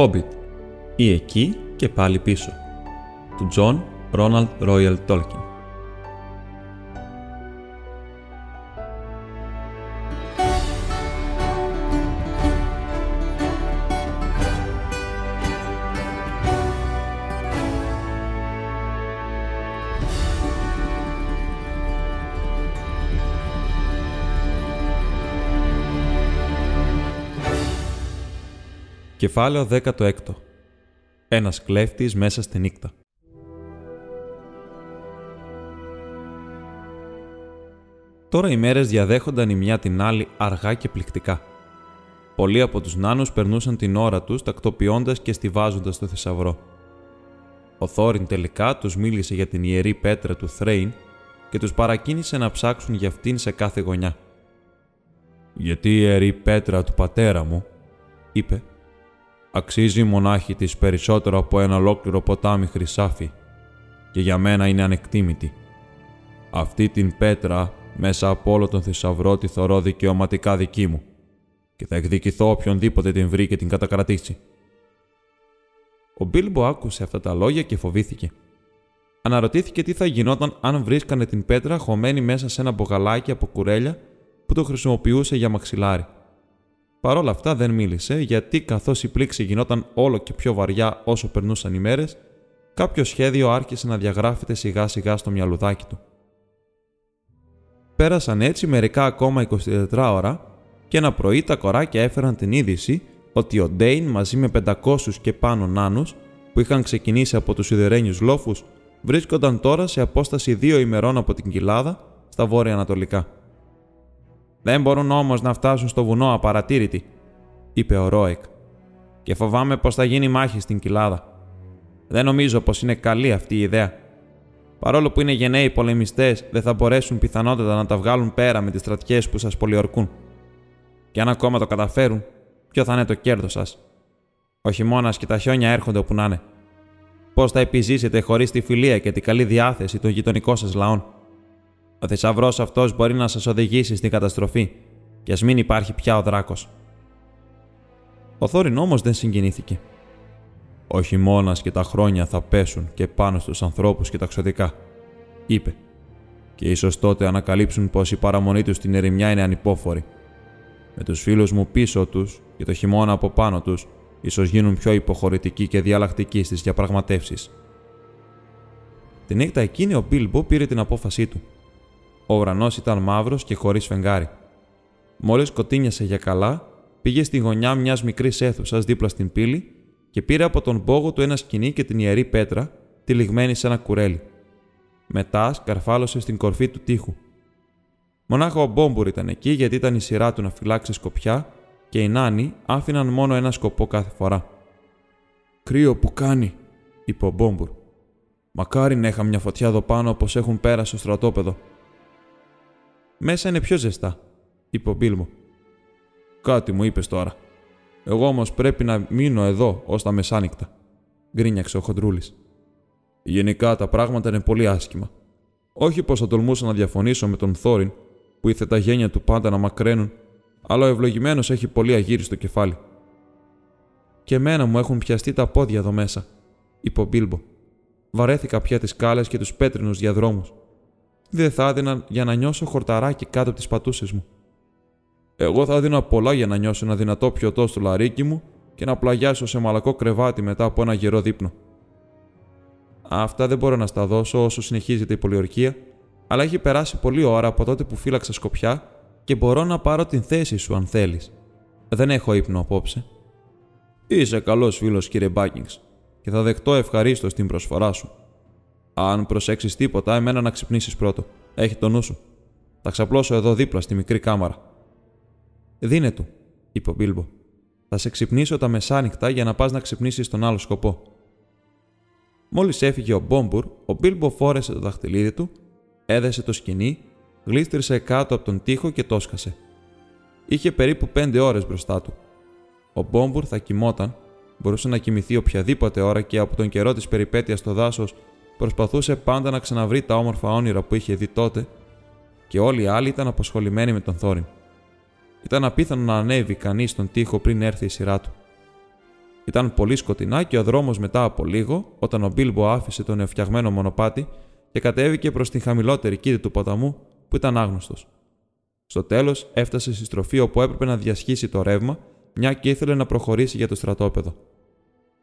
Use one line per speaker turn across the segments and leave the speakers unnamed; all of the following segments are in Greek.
Hobbit ή εκεί και πάλι πίσω του John Ronald Royal Tolkien. Κεφάλαιο 16 Ένας κλέφτης μέσα στη νύχτα Τώρα οι μέρες διαδέχονταν η μια την άλλη αργά και πληκτικά. Πολλοί από τους νάνους περνούσαν την ώρα τους τακτοποιώντας και στηβάζοντας το θησαυρό. Ο Θόριν τελικά τους μίλησε για την ιερή πέτρα του Θρέιν και τους παρακίνησε να ψάξουν για αυτήν σε κάθε γωνιά. «Γιατί η ιερή πέτρα του πατέρα μου», είπε, αξίζει μονάχη της περισσότερο από ένα ολόκληρο ποτάμι χρυσάφι και για μένα είναι ανεκτήμητη. Αυτή την πέτρα μέσα από όλο τον θησαυρό τη θωρώ δικαιωματικά δική μου και θα εκδικηθώ οποιονδήποτε την βρει και την κατακρατήσει. Ο Μπίλμπο άκουσε αυτά τα λόγια και φοβήθηκε. Αναρωτήθηκε τι θα γινόταν αν βρίσκανε την πέτρα χωμένη μέσα σε ένα μπογαλάκι από κουρέλια που το χρησιμοποιούσε για μαξιλάρι. Παρ' όλα αυτά δεν μίλησε, γιατί καθώς η πλήξη γινόταν όλο και πιο βαριά όσο περνούσαν οι μέρες, κάποιο σχέδιο άρχισε να διαγράφεται σιγά σιγά στο μυαλουδάκι του. Πέρασαν έτσι μερικά ακόμα 24 ώρα και ένα πρωί τα κοράκια έφεραν την είδηση ότι ο Ντέιν μαζί με 500 και πάνω νάνους που είχαν ξεκινήσει από τους σιδερένιους λόφους βρίσκονταν τώρα σε απόσταση δύο ημερών από την κοιλάδα στα βόρεια ανατολικά. Δεν μπορούν όμως να φτάσουν στο βουνό απαρατήρητοι, είπε ο Ρόεκ. Και φοβάμαι πως θα γίνει μάχη στην κοιλάδα. Δεν νομίζω πως είναι καλή αυτή η ιδέα. Παρόλο που είναι γενναίοι πολεμιστές, δεν θα μπορέσουν πιθανότατα να τα βγάλουν πέρα με τις στρατιές που σας πολιορκούν. Και αν ακόμα το καταφέρουν, ποιο θα είναι το κέρδος σας; Ο χειμώνας και τα χιόνια έρχονται όπου να είναι. Πώς θα επιζήσετε χωρίς τη φιλία και την καλή διάθεση των γειτονικών σας λαών; Ο θησαυρός αυτός μπορεί να σας οδηγήσει στην καταστροφή, και ας μην υπάρχει πια ο δράκος. Ο Θόριν όμως δεν συγκινήθηκε. Ο χειμώνα και τα χρόνια θα πέσουν και πάνω στους ανθρώπους και τα ξωτικά, είπε, και ίσως τότε ανακαλύψουν πως η παραμονή τους στην ερημιά είναι ανυπόφορη. Με τους φίλους μου πίσω τους και το χειμώνα από πάνω τους, ίσως γίνουν πιο υποχωρητικοί και διαλλακτικοί στις διαπραγματεύσεις. Την νύχτα εκείνη ο Μπίλμπο πήρε την απόφασή του. Ο ουρανός ήταν μαύρος και χωρίς φεγγάρι. Μόλις σκοτίνιασε για καλά, πήγε στη γωνιά μιας μικρής αίθουσας δίπλα στην πύλη και πήρε από τον πόγο του ένα σκηνή και την ιερή πέτρα, τυλιγμένη σε ένα κουρέλι. Μετά σκαρφάλωσε στην κορφή του τείχου. Μονάχα ο Μπόμπουρ ήταν εκεί γιατί ήταν η σειρά του να φυλάξει σκοπιά και οι νάνοι άφηναν μόνο ένα σκοπό κάθε φορά. Κρύο που κάνει, είπε ο Μπόμπουρ. Μακάρι να είχα μια φωτιά εδώ πάνω όπως έχουν πέρα στο στρατόπεδο. Μέσα είναι πιο ζεστά, είπε ο Μπίλμο. Κάτι μου είπες τώρα. Εγώ όμως πρέπει να μείνω εδώ ως τα μεσάνυχτα, γκρίνιαξε ο Χοντρούλης. Γενικά τα πράγματα είναι πολύ άσχημα. Όχι πως θα τολμούσα να διαφωνήσω με τον Θόριν, που ήθε τα γένια του πάντα να μακραίνουν, αλλά ο ευλογημένος έχει πολύ αγύρι στο κεφάλι. Και εμένα μου έχουν πιαστεί τα πόδια εδώ μέσα, είπε ο Μπίλμπο. Βαρέθηκα πια τις σκάλες και τους πέτρινους διαδρόμους δεν θα έδινα για να νιώσω χορταράκι κάτω από τις πατούσες μου. Εγώ θα έδινα πολλά για να νιώσω ένα δυνατό πιωτό στο λαρίκι μου και να πλαγιάσω σε μαλακό κρεβάτι μετά από ένα γερό δείπνο. Αυτά δεν μπορώ να στα δώσω όσο συνεχίζεται η πολιορκία, αλλά έχει περάσει πολλή ώρα από τότε που φύλαξα σκοπιά και μπορώ να πάρω την θέση σου αν θέλεις. Δεν έχω ύπνο απόψε. Είσαι καλός φίλος, κύριε Μπάκινγκ, και θα δεχτώ ευχαρίστως την προσφορά σου. Αν προσέξεις τίποτα, εμένα να ξυπνήσεις πρώτο. Έχει το νου σου. Θα ξαπλώσω εδώ δίπλα στη μικρή κάμαρα. Δίνε του, είπε ο Μπίλμπο. Θα σε ξυπνήσω τα μεσάνυχτα για να πας να ξυπνήσεις τον άλλο σκοπό. Μόλις έφυγε ο Μπόμπουρ, ο Μπίλμπο φόρεσε το δαχτυλίδι του, έδεσε το σκηνή, γλίστρισε κάτω από τον τοίχο και το σκασε. Είχε περίπου πέντε ώρες μπροστά του. Ο Μπόμπουρ θα κοιμόταν, μπορούσε να κοιμηθεί οποιαδήποτε ώρα και από τον καιρό της περιπέτειας στο δάσος προσπαθούσε πάντα να ξαναβρει τα όμορφα όνειρα που είχε δει τότε και όλοι οι άλλοι ήταν απασχολημένοι με τον Θόριν. Ήταν απίθανο να ανέβει κανείς στον τοίχο πριν έρθει η σειρά του. Ήταν πολύ σκοτεινά και ο δρόμος μετά από λίγο, όταν ο Μπίλμπο άφησε τον εφτιαγμένο μονοπάτι και κατέβηκε προς την χαμηλότερη κήτη του ποταμού που ήταν άγνωστος. Στο τέλος έφτασε στη στροφή όπου έπρεπε να διασχίσει το ρεύμα, μια και ήθελε να προχωρήσει για το στρατόπεδο.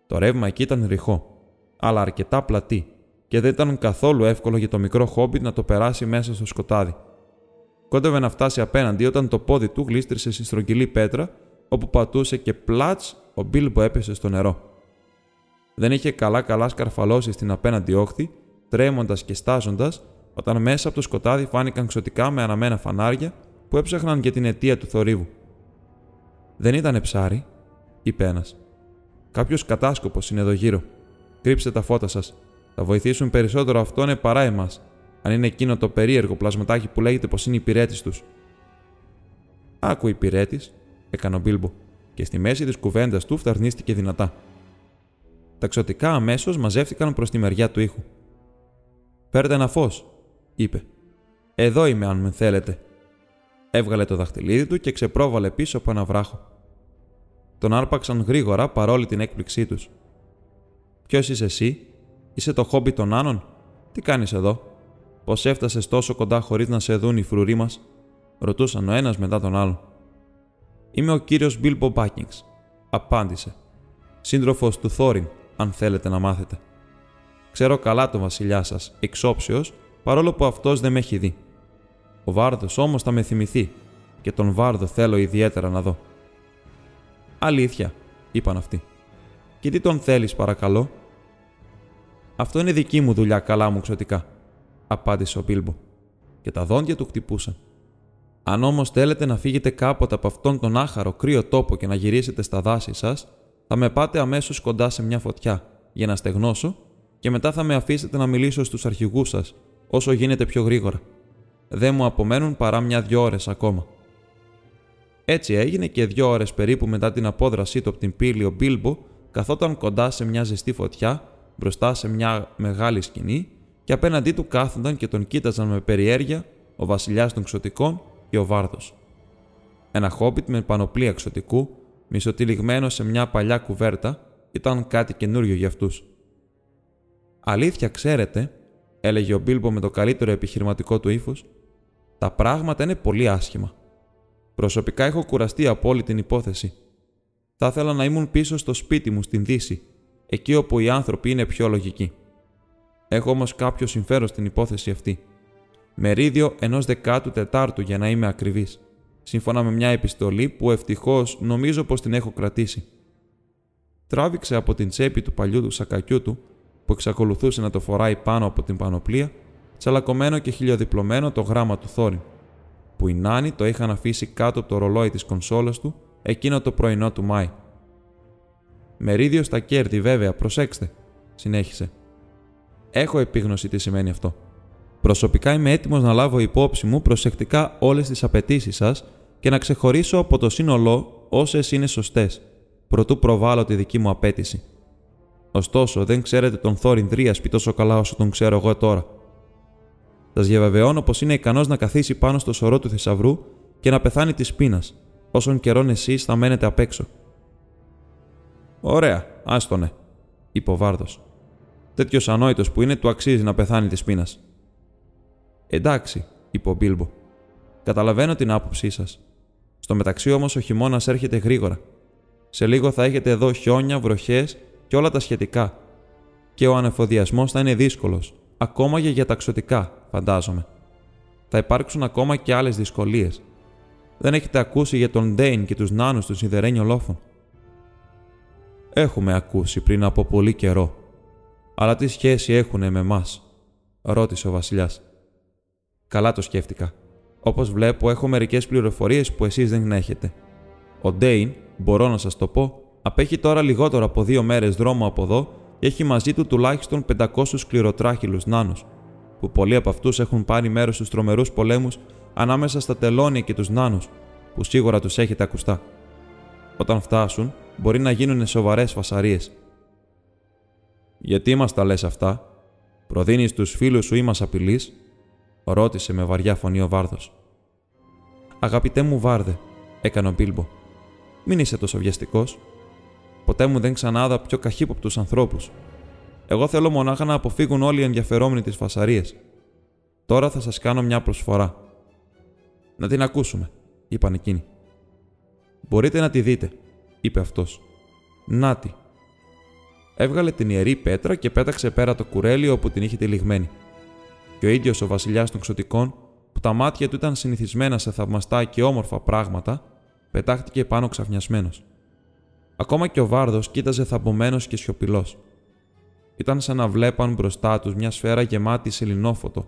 Το ρεύμα εκεί ήταν ρηχό, αλλά αρκετά πλατή και δεν ήταν καθόλου εύκολο για το μικρό χόμπιτ να το περάσει μέσα στο σκοτάδι. Κόντευε να φτάσει απέναντι όταν το πόδι του γλίστρησε στη στρογγυλή πέτρα, όπου πατούσε και πλάτς ο Μπίλμπο έπεσε στο νερό. Δεν είχε καλά-καλά σκαρφαλώσει στην απέναντι όχθη, τρέμοντας και στάζοντας, όταν μέσα από το σκοτάδι φάνηκαν ξωτικά με αναμένα φανάρια που έψαχναν για την αιτία του θορύβου. Δεν ήταν ψάρι, είπε ένας. Κάποιος κατάσκοπος είναι εδώ γύρω. Κρύψτε τα φώτα σας. Θα βοηθήσουν περισσότερο αυτόν παρά εμάς, αν είναι εκείνο το περίεργο πλασματάκι που λέγεται πως είναι υπηρέτης τους. Άκου υπηρέτης, έκανε ο Μπίλμπο, και στη μέση της κουβέντας του φθαρνίστηκε δυνατά. Τα ξωτικά αμέσως μαζεύτηκαν προς τη μεριά του ήχου. Φέρτε ένα φως, είπε. Εδώ είμαι, αν με θέλετε. Έβγαλε το δαχτυλίδι του και ξεπρόβαλε πίσω από ένα βράχο. Τον άρπαξαν γρήγορα παρόλη την έκπληξή τους. Ποιος είσαι εσύ, είσαι το χόμπι των Άνων, τι κάνεις εδώ, Πώς έφτασες τόσο κοντά χωρίς να σε δουν οι φρουροί μας, ρωτούσαν ο ένας μετά τον άλλο. Είμαι ο κύριος Μπίλμπο Μπάκινγκ, απάντησε. Σύντροφος του Θόριν, αν θέλετε να μάθετε. Ξέρω καλά τον βασιλιά σας, εξόψεως, παρόλο που αυτός δεν με έχει δει. Ο Βάρδος όμως θα με θυμηθεί, και τον Βάρδο θέλω ιδιαίτερα να δω. Αλήθεια, είπαν αυτοί. Και τι τον θέλεις, παρακαλώ; Αυτό είναι δική μου δουλειά, καλά μου ξωτικά απάντησε ο Μπίλμπο, και τα δόντια του χτυπούσαν. Αν όμως θέλετε να φύγετε κάποτε από αυτόν τον άχαρο κρύο τόπο και να γυρίσετε στα δάση σας, θα με πάτε αμέσως κοντά σε μια φωτιά για να στεγνώσω και μετά θα με αφήσετε να μιλήσω στους αρχηγούς σας όσο γίνεται πιο γρήγορα. Δεν μου απομένουν παρά μια-δυο ώρες ακόμα. Έτσι έγινε και δύο ώρες περίπου μετά την απόδρασή του από την πύλη ο Μπίλμπο καθόταν κοντά σε μια ζεστή φωτιά μπροστά σε μια μεγάλη σκηνή και απέναντί του κάθονταν και τον κοίταζαν με περιέργεια ο βασιλιάς των ξωτικών και ο Βάρδος. Ένα χόμπιτ με πανοπλία ξωτικού, μισοτυλιγμένο σε μια παλιά κουβέρτα, ήταν κάτι καινούριο για αυτούς. Αλήθεια, ξέρετε, έλεγε ο Μπίλμπο με το καλύτερο επιχειρηματικό του ύφος, τα πράγματα είναι πολύ άσχημα. Προσωπικά έχω κουραστεί από όλη την υπόθεση. Θα ήθελα να ήμουν πίσω στο σπίτι μου στην Δύση, εκεί όπου οι άνθρωποι είναι πιο λογικοί. Έχω όμως κάποιο συμφέρον στην υπόθεση αυτή. Μερίδιο ενός δεκάτου τετάρτου για να είμαι ακριβής, σύμφωνα με μια επιστολή που ευτυχώς νομίζω πως την έχω κρατήσει. Τράβηξε από την τσέπη του παλιού του σακακιού του, που εξακολουθούσε να το φοράει πάνω από την πανοπλία, τσαλακωμένο και χιλιοδιπλωμένο το γράμμα του Θόρυν, που οι νάνοι το είχαν αφήσει κάτω από το ρολόι της κονσόλας του εκείνο το πρωινό του Μάη. Μερίδιος στα κέρδη, βέβαια, προσέξτε, συνέχισε. Έχω επίγνωση τι σημαίνει αυτό. Προσωπικά είμαι έτοιμος να λάβω υπόψη μου προσεκτικά όλες τις απαιτήσεις σας και να ξεχωρίσω από το σύνολό όσες είναι σωστές, προτού προβάλλω τη δική μου απέτηση. Ωστόσο, δεν ξέρετε τον Θόριν Δρίασπη τόσο καλά όσο τον ξέρω εγώ τώρα. Σας διαβεβαιώνω πως είναι ικανός να καθίσει πάνω στο σωρό του θησαυρού και να πεθάνει της πείνας, όσον καιρόν εσείς θα μένετε απ' έξω. Ωραία, άστονε, είπε ο Βάρδος. Τέτοιος ανόητος που είναι, του αξίζει να πεθάνει της πείνας. Εντάξει, είπε ο Μπίλμπο. Καταλαβαίνω την άποψή σας. Στο μεταξύ όμως ο χειμώνας έρχεται γρήγορα. Σε λίγο θα έχετε εδώ χιόνια, βροχές και όλα τα σχετικά. Και ο ανεφοδιασμός θα είναι δύσκολος, ακόμα και για ταξωτικά, φαντάζομαι. Θα υπάρξουν ακόμα και άλλες δυσκολίες. Δεν έχετε ακούσει για τον Ντέιν και τους νάνους του σιδερένιο λόφων; Έχουμε ακούσει πριν από πολύ καιρό, αλλά τι σχέση έχουν με εμάς, ρώτησε ο Βασιλιάς. Καλά το σκέφτηκα. Όπως βλέπω, έχω μερικές πληροφορίες που εσείς δεν έχετε. Ο Ντέιν, μπορώ να σας το πω, απέχει τώρα λιγότερο από δύο μέρες δρόμο από εδώ και έχει μαζί του τουλάχιστον 500 σκληροτράχυλους νάνους, που πολλοί από αυτούς έχουν πάρει μέρος στους τρομερούς πολέμους ανάμεσα στα τελώνια και τους νάνους, που σίγουρα τους έχετε ακουστά. Όταν φτάσουν, μπορεί να γίνουν σοβαρές φασαρίες γιατί μας τα λες αυτά, προδίνεις τους φίλους σου ή μας απειλείς, ρώτησε με βαριά φωνή ο Βάρδος. Αγαπητέ μου Βάρδε, έκανε ο Μπίλμπο, μην είσαι τόσο βιαστικός. Ποτέ μου δεν ξανάδα πιο καχύποπτους ανθρώπους. Εγώ θέλω μονάχα να αποφύγουν όλοι οι ενδιαφερόμενοι τις φασαρίες. Τώρα θα σας κάνω μια προσφορά. Να την ακούσουμε, είπαν εκείνοι. Μπορείτε να τη δείτε, είπε αυτός. Νάτι. Έβγαλε την ιερή πέτρα και πέταξε πέρα το κουρέλι όπου την είχε τυλιγμένη. Και ο ίδιος ο βασιλιάς των ξωτικών, που τα μάτια του ήταν συνηθισμένα σε θαυμαστά και όμορφα πράγματα, πετάχτηκε πάνω ξαφνιασμένος. Ακόμα και ο Βάρδος κοίταζε θαμπομένο και σιωπηλός. Ήταν σαν να βλέπαν μπροστά τους μια σφαίρα γεμάτη σε λινόφωτο,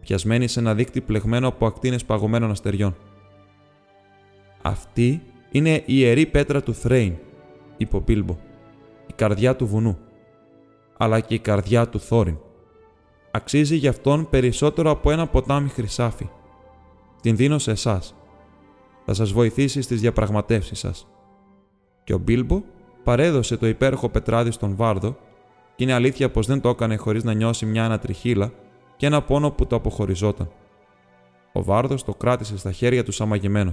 πιασμένη σε ένα δίκτυ πλεγμένο από ακτίνες παγωμένων αστεριών. Αυτή είναι η ιερή πέτρα του Θρέιν, είπε ο Μπίλμπο. Η καρδιά του βουνού. Αλλά και η καρδιά του Θόριν. Αξίζει γι' αυτόν περισσότερο από ένα ποτάμι χρυσάφι. Την δίνω σε εσάς. Θα σας βοηθήσει στις διαπραγματεύσεις σας. Και ο Μπίλμπο παρέδωσε το υπέροχο πετράδι στον Βάρδο, και είναι αλήθεια πως δεν το έκανε χωρίς να νιώσει μια ανατριχίλα και ένα πόνο που το αποχωριζόταν. Ο Βάρδος το κράτησε στα χέρια του αμαγεμένο.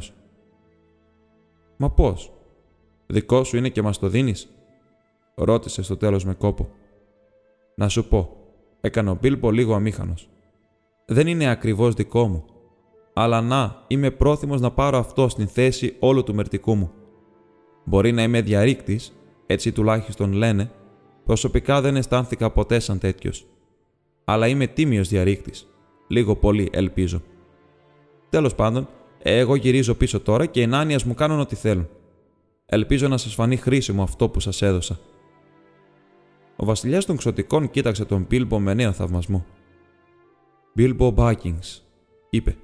Μα πώς, δικό σου είναι και μας το δίνεις, ρώτησε στο τέλος με κόπο. Να σου πω, έκανε ο Μπίλμπο λίγο αμήχανος. Δεν είναι ακριβώς δικό μου, αλλά να, είμαι πρόθυμος να πάρω αυτό στην θέση όλου του μερτικού μου. Μπορεί να είμαι διαρρήκτης, έτσι τουλάχιστον λένε, προσωπικά δεν αισθάνθηκα ποτέ σαν τέτοιος. Αλλά είμαι τίμιος διαρρήκτης. Λίγο πολύ, ελπίζω. Τέλος πάντων, εγώ γυρίζω πίσω τώρα και οι ενάνοιες μου κάνουν ό,τι θέλουν. Ελπίζω να σας φανεί χρήσιμο αυτό που σας έδωσα. Ο βασιλιάς των ξωτικών κοίταξε τον Μπίλμπο με νέο θαυμασμό. Μπίλμπο Μπάκινγκ, είπε.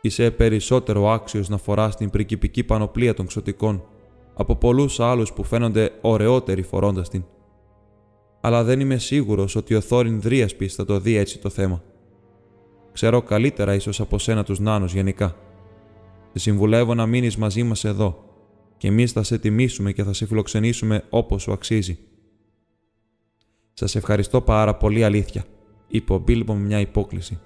Είσαι περισσότερο άξιος να φοράς την πρικυπική πανοπλία των ξωτικών από πολλούς άλλους που φαίνονται ωραιότεροι φορώντας την. Αλλά δεν είμαι σίγουρος ότι ο Θόριν Δρίασπη θα το δει έτσι το θέμα. Ξέρω καλύτερα ίσως από σένα τους νάνους γενικά. Σε συμβουλεύω να μείνεις μαζί μας εδώ, και εμείς θα σε τιμήσουμε και θα σε φιλοξενήσουμε όπως σου αξίζει. Σας ευχαριστώ πάρα πολύ, αλήθεια, είπε ο Μπίλμπο με μια υπόκληση.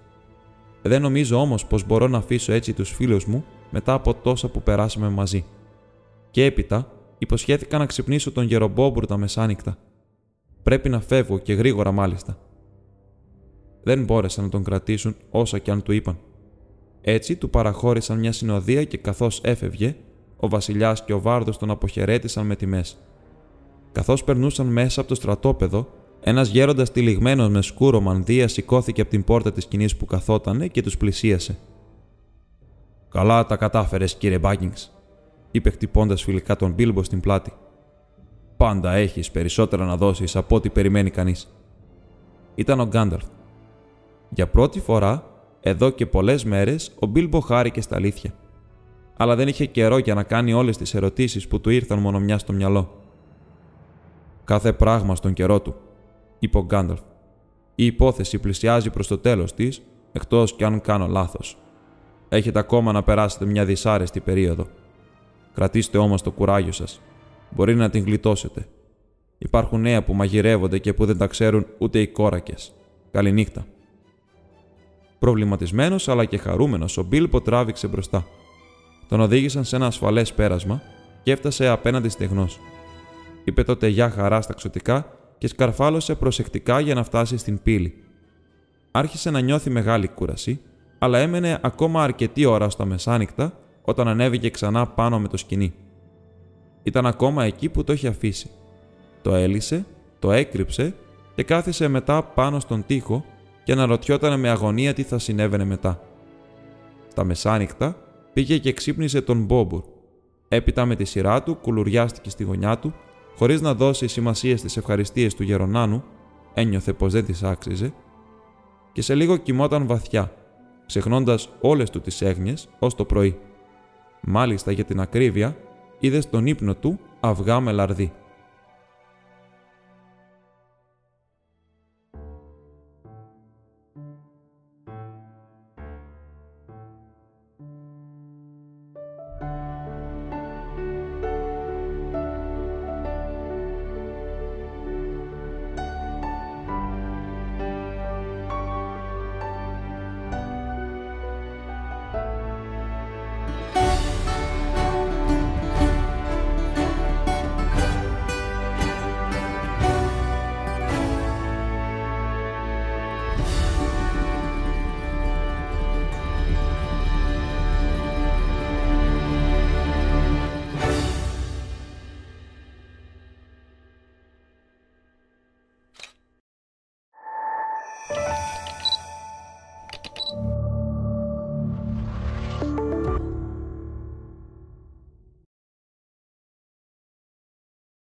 Δεν νομίζω όμως πως μπορώ να αφήσω έτσι τους φίλους μου μετά από τόσα που περάσαμε μαζί. Και έπειτα υποσχέθηκα να ξυπνήσω τον γερομπόμπουρ τα μεσάνυχτα. Πρέπει να φεύγω και γρήγορα μάλιστα. Δεν μπόρεσαν να τον κρατήσουν όσα κι αν του είπαν. Έτσι του παραχώρησαν μια συνοδεία και καθώς έφευγε, ο Βασιλιάς και ο Βάρδος τον αποχαιρέτησαν με τιμές. Καθώς περνούσαν μέσα από το στρατόπεδο, ένας γέροντας τυλιγμένος με σκούρο μανδύα σηκώθηκε από την πόρτα της σκηνής που καθότανε και τους πλησίασε. Καλά τα κατάφερες, κύριε Μπάγκινγκ, είπε χτυπώντας φιλικά τον Μπίλμπο στην πλάτη. Πάντα έχεις περισσότερα να δώσεις από ό,τι περιμένει κανείς. Ήταν ο Γκάνταλφ. Για πρώτη φορά, εδώ και πολλές μέρες, ο Μπίλμπο χάρηκε στα αλήθεια. Αλλά δεν είχε καιρό για να κάνει όλες τις ερωτήσεις που του ήρθαν μόνο μια στο μυαλό. Κάθε πράγμα στον καιρό του, είπε ο Γκάνταλφ. Η υπόθεση πλησιάζει προς το τέλος της, εκτός κι αν κάνω λάθος. Έχετε ακόμα να περάσετε μια δυσάρεστη περίοδο. Κρατήστε όμως το κουράγιο σας. Μπορεί να την γλιτώσετε. Υπάρχουν νέα που μαγειρεύονται και που δεν τα ξέρουν ούτε οι κόρακες. Καληνύχτα. Προβληματισμένος αλλά και χαρούμενος, ο Μπίλπο τράβηξε μπροστά. Τον οδήγησαν σε ένα ασφαλές πέρασμα και έφτασε απέναντι στεγνός. Είπε τότε γεια χαρά στα ξωτικά και σκαρφάλωσε προσεκτικά για να φτάσει στην πύλη. Άρχισε να νιώθει μεγάλη κούραση, αλλά έμενε ακόμα αρκετή ώρα στα μεσάνυχτα όταν ανέβηκε ξανά πάνω με το σκηνή. Ήταν ακόμα εκεί που το είχε αφήσει. Το έλυσε, το έκρυψε και κάθισε μετά πάνω στον τοίχο και αναρωτιόταν με αγωνία τι θα συνέβαινε μετά. Στα μεσάνυχτα πήγε και ξύπνησε τον Μπόμπουρ. Έπειτα με τη σειρά του κουλουριάστηκε στη γωνιά του, χωρίς να δώσει σημασία στις ευχαριστίες του γερονάνου, ένιωθε πως δεν τις άξιζε, και σε λίγο κοιμόταν βαθιά, ξεχνώντας όλες του τις έγνοιες ως το πρωί. Μάλιστα για την ακρίβεια, είδε στον ύπνο του αυγά με λαρδί.